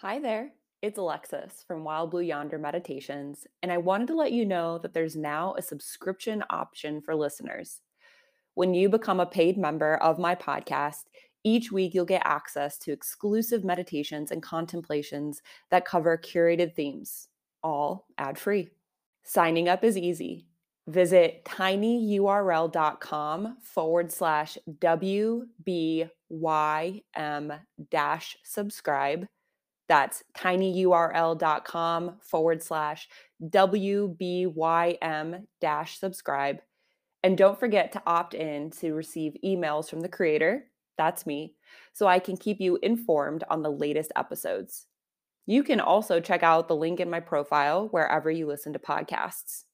Hi there, it's Alexis from Wild Blue Yonder Meditations, and I wanted to let you know that there's now a subscription option for listeners. When you become a paid member of my podcast, each week you'll get access to exclusive meditations and contemplations that cover curated themes, all ad free. Signing up is easy. Visit tinyurl.com forward slash WBYM dash subscribe that's tinyurl.com forward slash WBYM dash subscribe. And don't forget to opt in to receive emails from the creator, that's me, so I can keep you informed on the latest episodes. You can also check out the link in my profile wherever you listen to podcasts.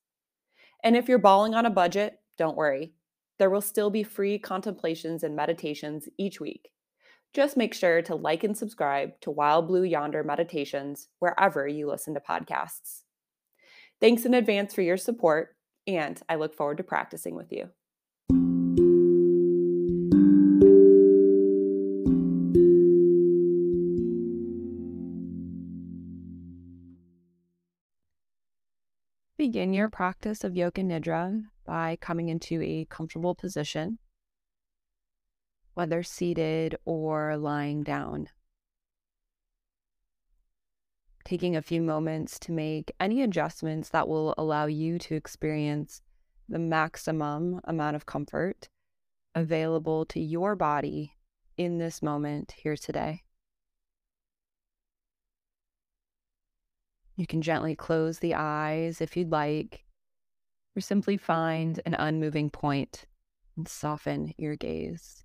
And if you're balling on a budget, don't worry. There will still be free contemplations and meditations each week. Just make sure to like and subscribe to Wild Blue Yonder Meditations wherever you listen to podcasts. Thanks in advance for your support, and I look forward to practicing with you. Begin your practice of Yoga Nidra by coming into a comfortable position whether seated or lying down. Taking a few moments to make any adjustments that will allow you to experience the maximum amount of comfort available to your body in this moment here today. You can gently close the eyes if you'd like, or simply find an unmoving point and soften your gaze.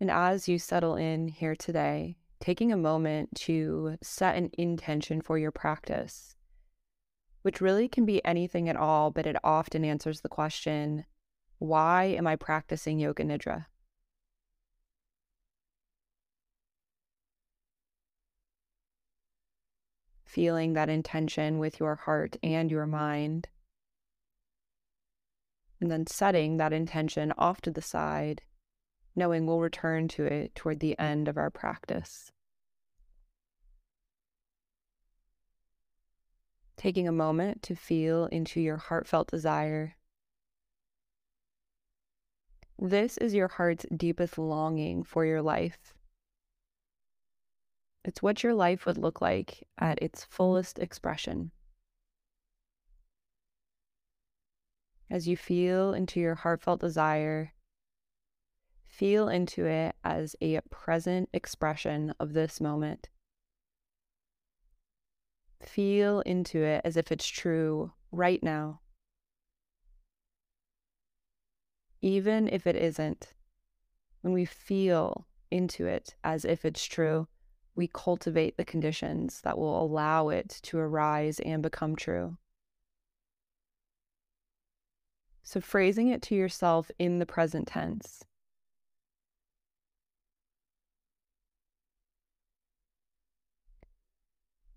And as you settle in here today, taking a moment to set an intention for your practice, which really can be anything at all, but it often answers the question why am I practicing Yoga Nidra? Feeling that intention with your heart and your mind. And then setting that intention off to the side knowing we'll return to it toward the end of our practice. Taking a moment to feel into your heartfelt desire. This is your heart's deepest longing for your life. It's what your life would look like at its fullest expression. As you feel into your heartfelt desire, Feel into it as a present expression of this moment. Feel into it as if it's true right now. Even if it isn't, when we feel into it as if it's true, we cultivate the conditions that will allow it to arise and become true. So, phrasing it to yourself in the present tense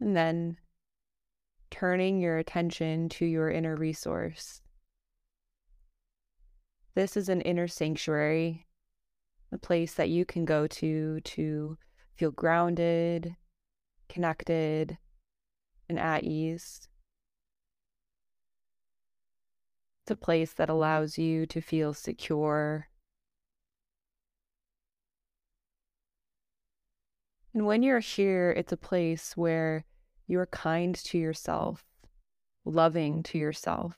And then turning your attention to your inner resource. This is an inner sanctuary, a place that you can go to to feel grounded, connected, and at ease. It's a place that allows you to feel secure. And when you're here, it's a place where you're kind to yourself, loving to yourself.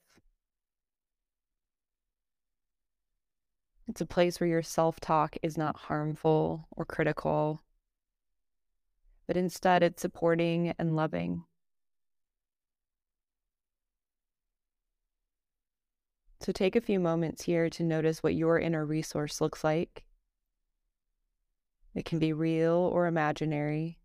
It's a place where your self talk is not harmful or critical, but instead it's supporting and loving. So take a few moments here to notice what your inner resource looks like. It can be real or imaginary.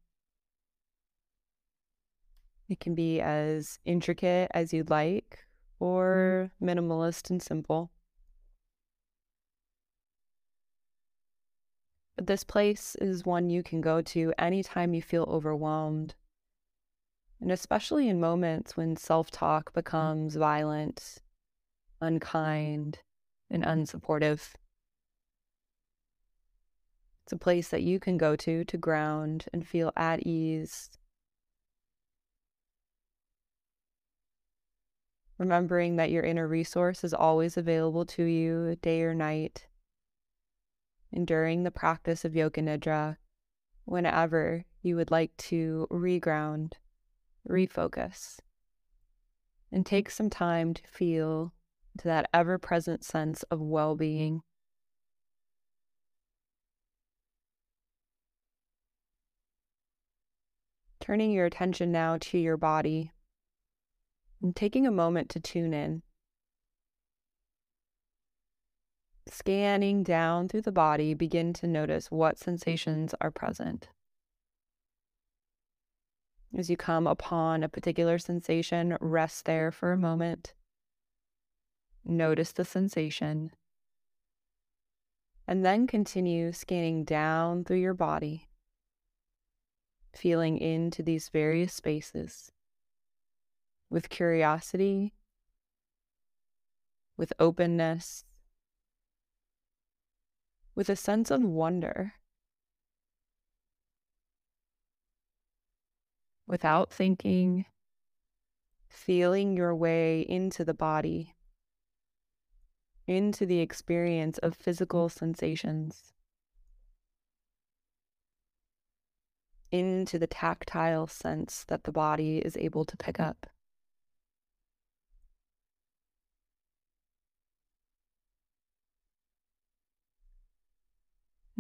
It can be as intricate as you'd like mm-hmm. or minimalist and simple. But this place is one you can go to anytime you feel overwhelmed, and especially in moments when self talk mm-hmm. becomes violent, unkind, and unsupportive. It's a place that you can go to to ground and feel at ease. Remembering that your inner resource is always available to you day or night. And during the practice of Yoga Nidra, whenever you would like to reground, mm. refocus, and take some time to feel to that ever present sense of well being. Turning your attention now to your body and taking a moment to tune in. Scanning down through the body, begin to notice what sensations are present. As you come upon a particular sensation, rest there for a moment. Notice the sensation. And then continue scanning down through your body, feeling into these various spaces with curiosity, with openness, with a sense of wonder. Without thinking, feeling your way into the body, into the experience of physical sensations, into the tactile sense that the body is able to pick up.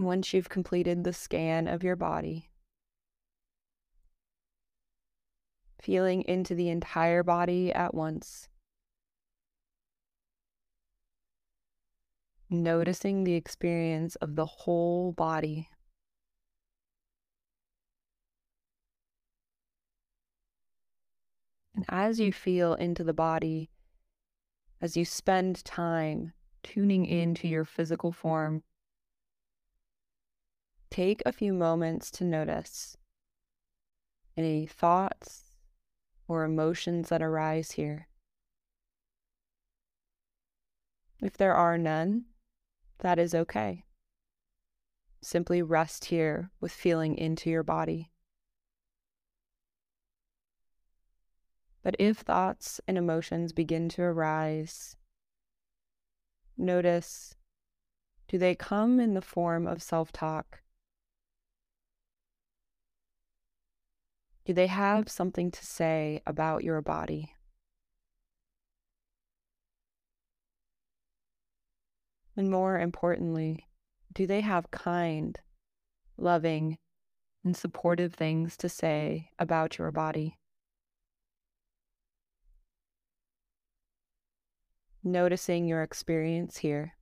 Once you've completed the scan of your body, feeling into the entire body at once, noticing the experience of the whole body. And as you feel into the body, as you spend time tuning into your physical form, take a few moments to notice any thoughts or emotions that arise here. If there are none, that is okay. Simply rest here with feeling into your body. But if thoughts and emotions begin to arise, notice do they come in the form of self talk Do they have mm. something to say about your body? And more importantly, do they have kind, loving, and supportive things to say about your body? Noticing your experience here.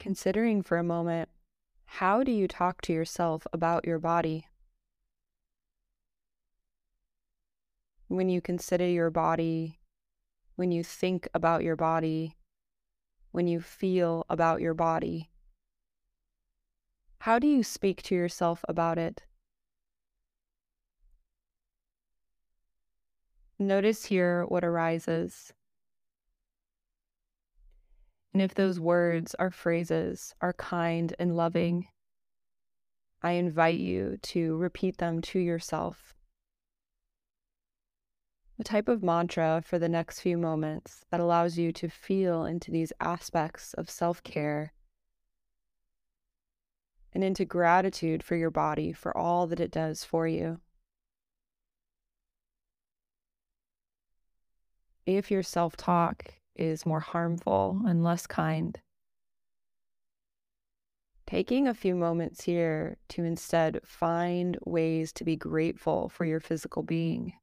Considering for a moment how do you talk to yourself about your body? When you consider your body, when you think about your body, when you feel about your body, how do you speak to yourself about it? Notice here what arises. And if those words or phrases are kind and loving, I invite you to repeat them to yourself. A type of mantra for the next few moments that allows you to feel into these aspects of self care and into gratitude for your body for all that it does for you. If your self talk is more harmful and less kind. Taking a few moments here to instead find ways to be grateful for your physical being.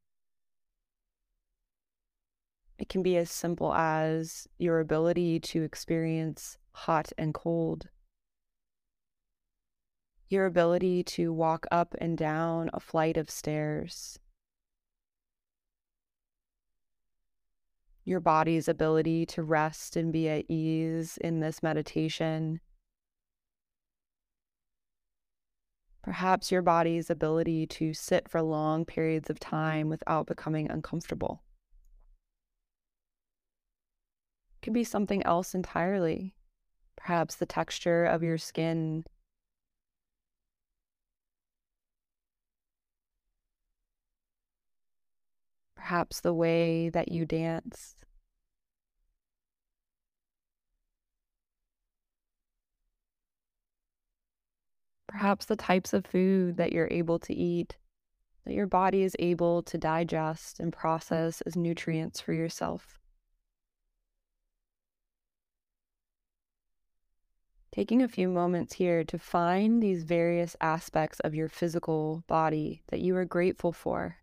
It can be as simple as your ability to experience hot and cold, your ability to walk up and down a flight of stairs, your body's ability to rest and be at ease in this meditation. perhaps your body's ability to sit for long periods of time without becoming uncomfortable. It could be something else entirely, perhaps the texture of your skin. Perhaps the way that you dance. perhaps the types of food that you're able to eat, that your body is able to digest and process as nutrients for yourself. Taking a few moments here to find these various aspects of your physical body that you are grateful for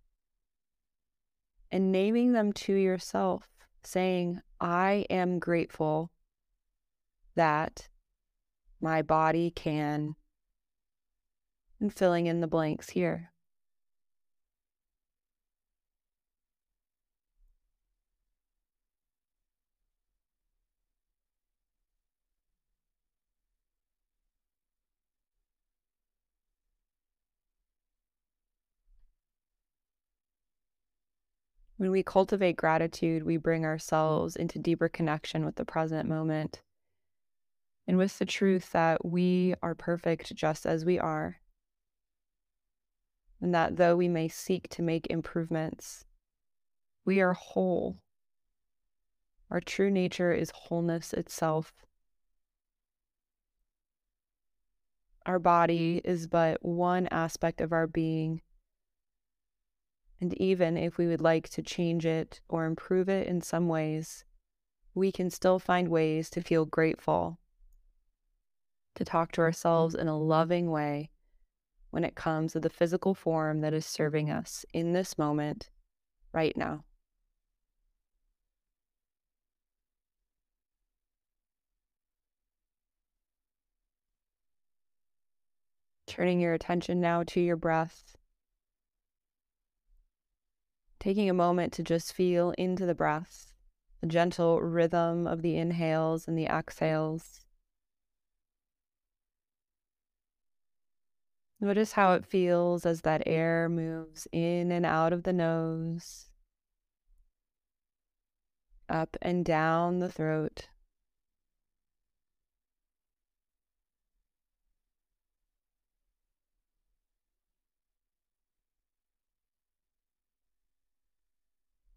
and naming them to yourself, saying, I am grateful that my body can and filling in the blanks here. When we cultivate gratitude, we bring mm. ourselves into deeper connection with the present moment and with the truth that we are perfect just as we are and that though we may seek to make improvements, we are whole. Our true nature is wholeness itself. Our body is but one aspect of our being. And even if we would like to change it or improve it in some ways, we can still find ways to feel grateful, to talk to ourselves mm-hmm. in a loving way when it comes to the physical form that is serving us in this moment, right now. Turning your attention now to your breath. Taking a moment to just feel into the breath, the gentle rhythm of the inhales and the exhales. Notice how it feels as that air moves in and out of the nose, up and down the throat.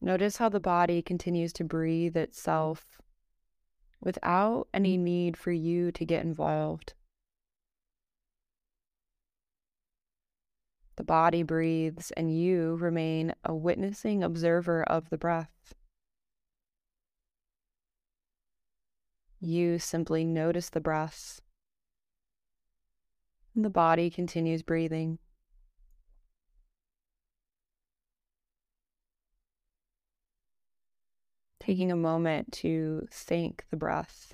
Notice how the body continues to breathe itself without any mm-hmm. need for you to get involved. The body breathes, and you remain a witnessing observer of the breath. You simply notice the breath, and the body continues breathing. Taking a moment to thank the breath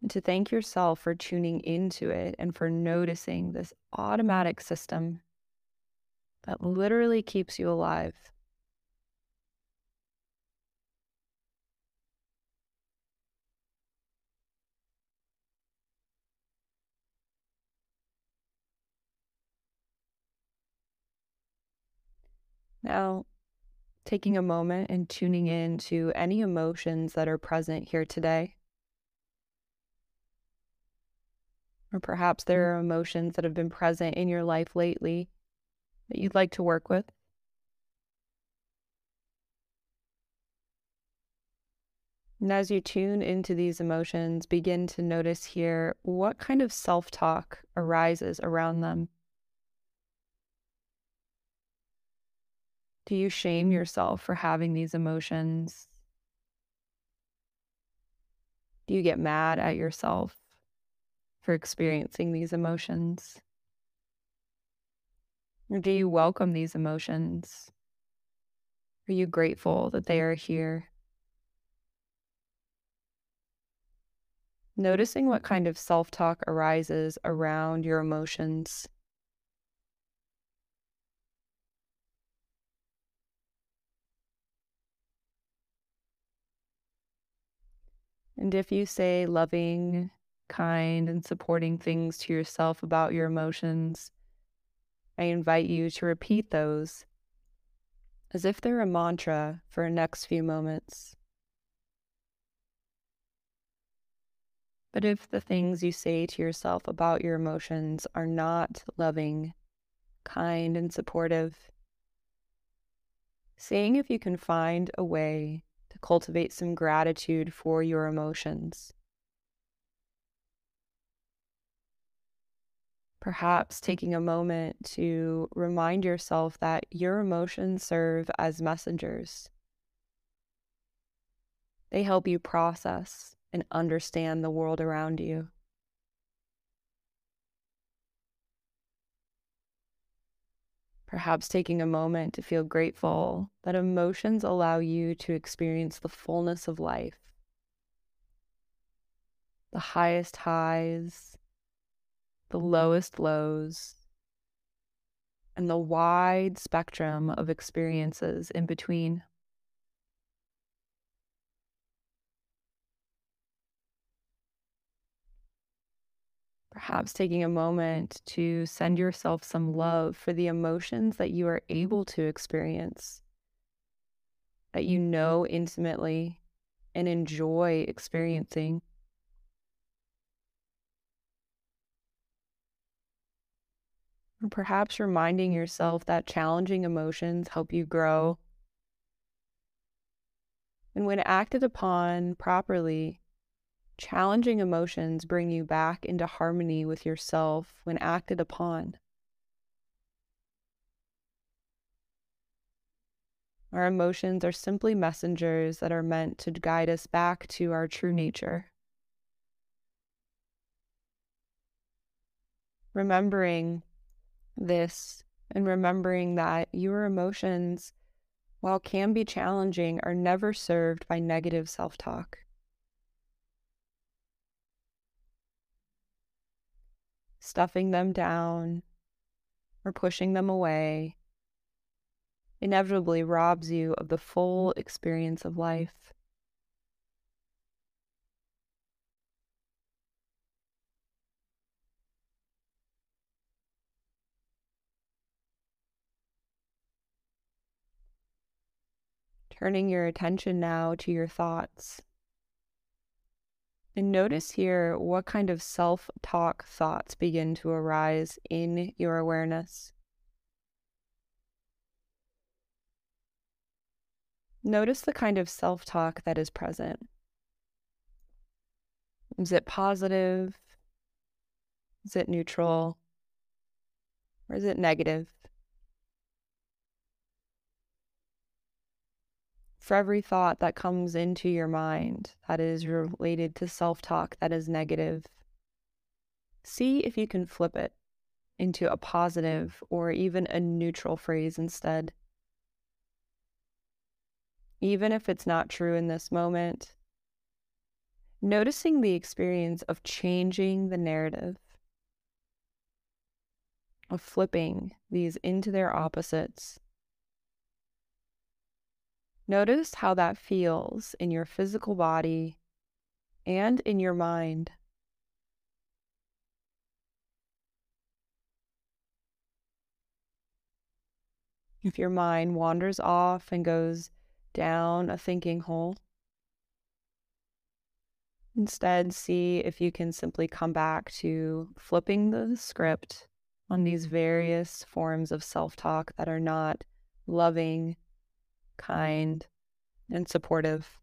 and to thank yourself for tuning into it and for noticing this automatic system that literally keeps you alive. Now, taking a moment and tuning in to any emotions that are present here today. Or perhaps there mm. are emotions that have been present in your life lately that you'd like to work with. And as you tune into these emotions, begin to notice here what kind of self talk arises around them. Do you shame yourself for having these emotions? Do you get mad at yourself for experiencing these emotions? Or do you welcome these emotions? Are you grateful that they are here? Noticing what kind of self talk arises around your emotions. And if you say loving, kind, and supporting things to yourself about your emotions, I invite you to repeat those as if they're a mantra for the next few moments. But if the things you say to yourself about your emotions are not loving, kind, and supportive, seeing if you can find a way to cultivate some gratitude for your emotions. Perhaps taking a moment to remind yourself that your emotions serve as messengers. They help you process and understand the world around you. Perhaps taking a moment to feel grateful that emotions allow you to experience the fullness of life, the highest highs, the mm-hmm. lowest lows, and the wide spectrum of experiences in between. Perhaps taking a moment to send yourself some love for the emotions that you are able to experience, that you know intimately and enjoy experiencing. Perhaps reminding yourself that challenging emotions help you grow. And when acted upon properly, Challenging emotions bring you back into harmony with yourself when acted upon. Our emotions are simply messengers that are meant to guide us back to our true nature. Remembering this and remembering that your emotions, while can be challenging, are never served by negative self talk. Stuffing them down or pushing them away inevitably robs you of the full mm-hmm. experience of mm-hmm. life. Turning your attention now to your thoughts. And notice here what kind of self talk thoughts begin to arise in your awareness. Notice the kind of self talk that is present. Is it positive? Is it neutral? Or is it negative? For every thought that comes into your mind that is related to self talk that is negative, see if you can flip it into a positive or even a neutral phrase instead. Even if it's not true in this moment, noticing the experience of changing the narrative, of flipping these into their opposites Notice how that feels in your physical body and in your mind. If your mind wanders off and goes down a thinking hole, instead see if you can simply come back to flipping the script on these mm-hmm. various forms of self talk that are not loving kind, and supportive.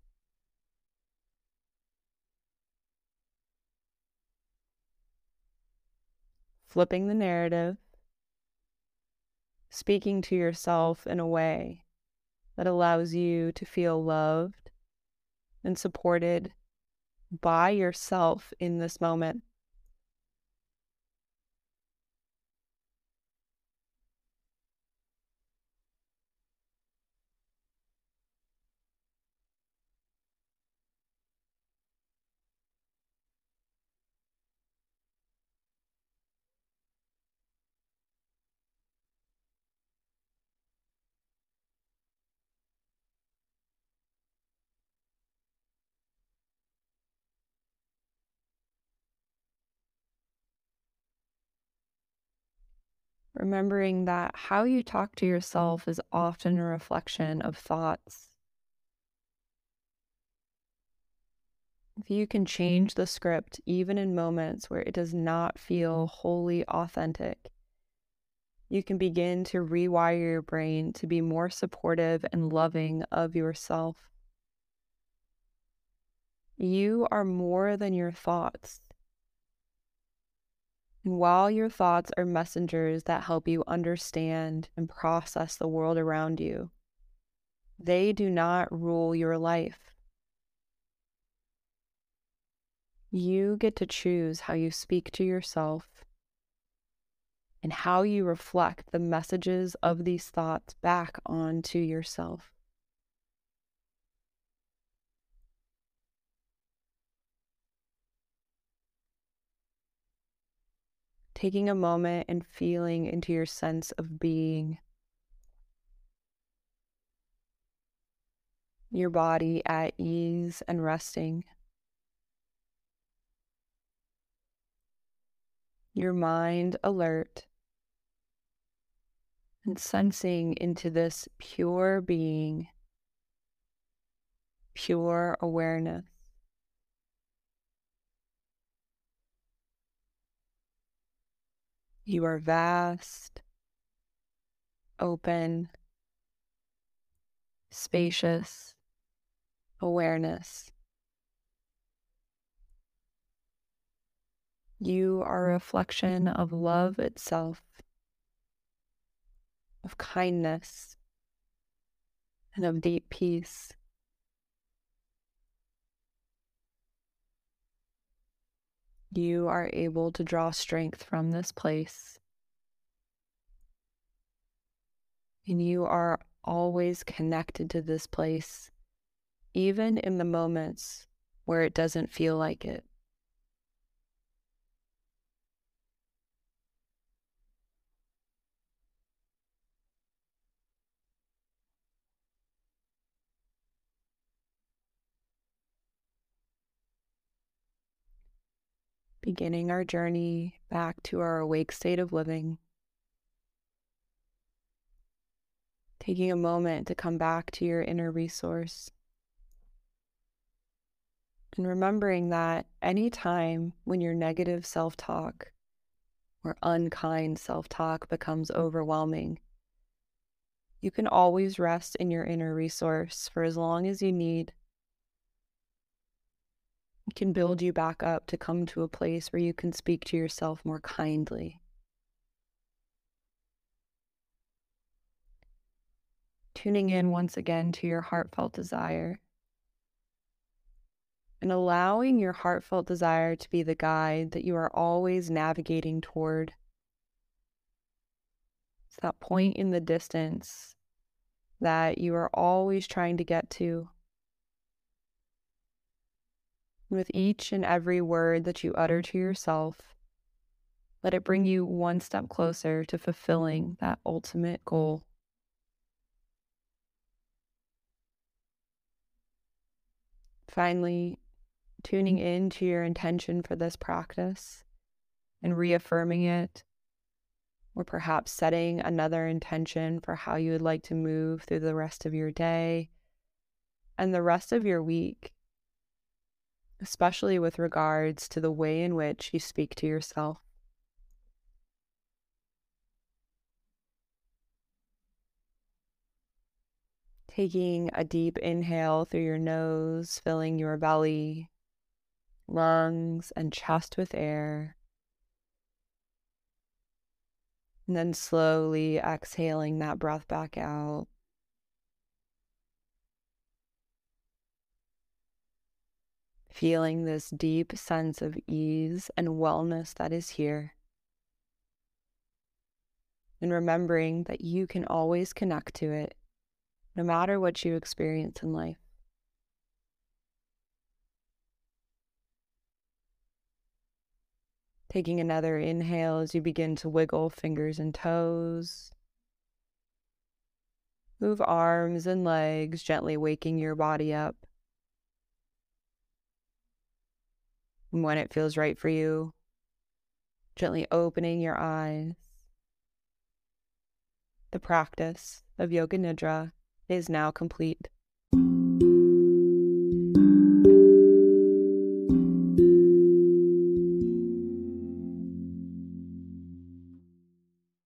Flipping the narrative, speaking to yourself in a way that allows you to feel loved and supported by yourself in this moment. Remembering that how you talk to yourself is often a reflection of thoughts. If you can change the script, even in moments where it does not feel wholly authentic, you can begin to rewire your brain to be more supportive and loving of yourself. You are more than your thoughts. And while your thoughts are messengers that help you understand and process the world around you, they do not rule your life. You get to choose how you speak to yourself and how you reflect the messages of these thoughts back onto yourself. Taking a moment and feeling into your sense of being. Your body at ease and resting. Your mind alert and sensing into this pure being, pure awareness. You are vast, open, spacious, awareness. You are a reflection of love itself, of kindness, and of deep peace. You are able to draw strength from this place. And you are always connected to this place, even in the moments where it doesn't feel like it. Beginning our journey back to our awake state of living. Taking a moment to come back to your inner resource. And remembering that any time when your negative self talk or unkind self talk becomes overwhelming, you can always rest in your inner resource for as long as you need can build you back up to come to a place where you can speak to yourself more kindly. Tuning in once again to your heartfelt desire and allowing your heartfelt desire to be the guide that you are always navigating toward. It's that point in the distance that you are always trying to get to with each and every word that you utter to mm-hmm. yourself, let it bring you one step closer to fulfilling that ultimate goal. Finally, tuning mm-hmm. in to your intention for this practice and reaffirming it, or perhaps setting another intention for how you would like to move through the rest of your day and the rest of your week especially with regards to the way in which you speak to yourself. Taking a deep inhale through your nose, filling your belly, lungs, and chest with air. And then slowly exhaling that breath back out. Feeling this deep sense of ease and wellness that is here. And remembering that you can always connect to it, no matter what you experience in life. Taking another inhale as you begin to wiggle fingers and toes. Move arms and legs, gently waking your body up. when it feels right for you. Gently opening your eyes. The practice of Yoga Nidra is now complete.